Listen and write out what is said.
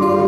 Thank.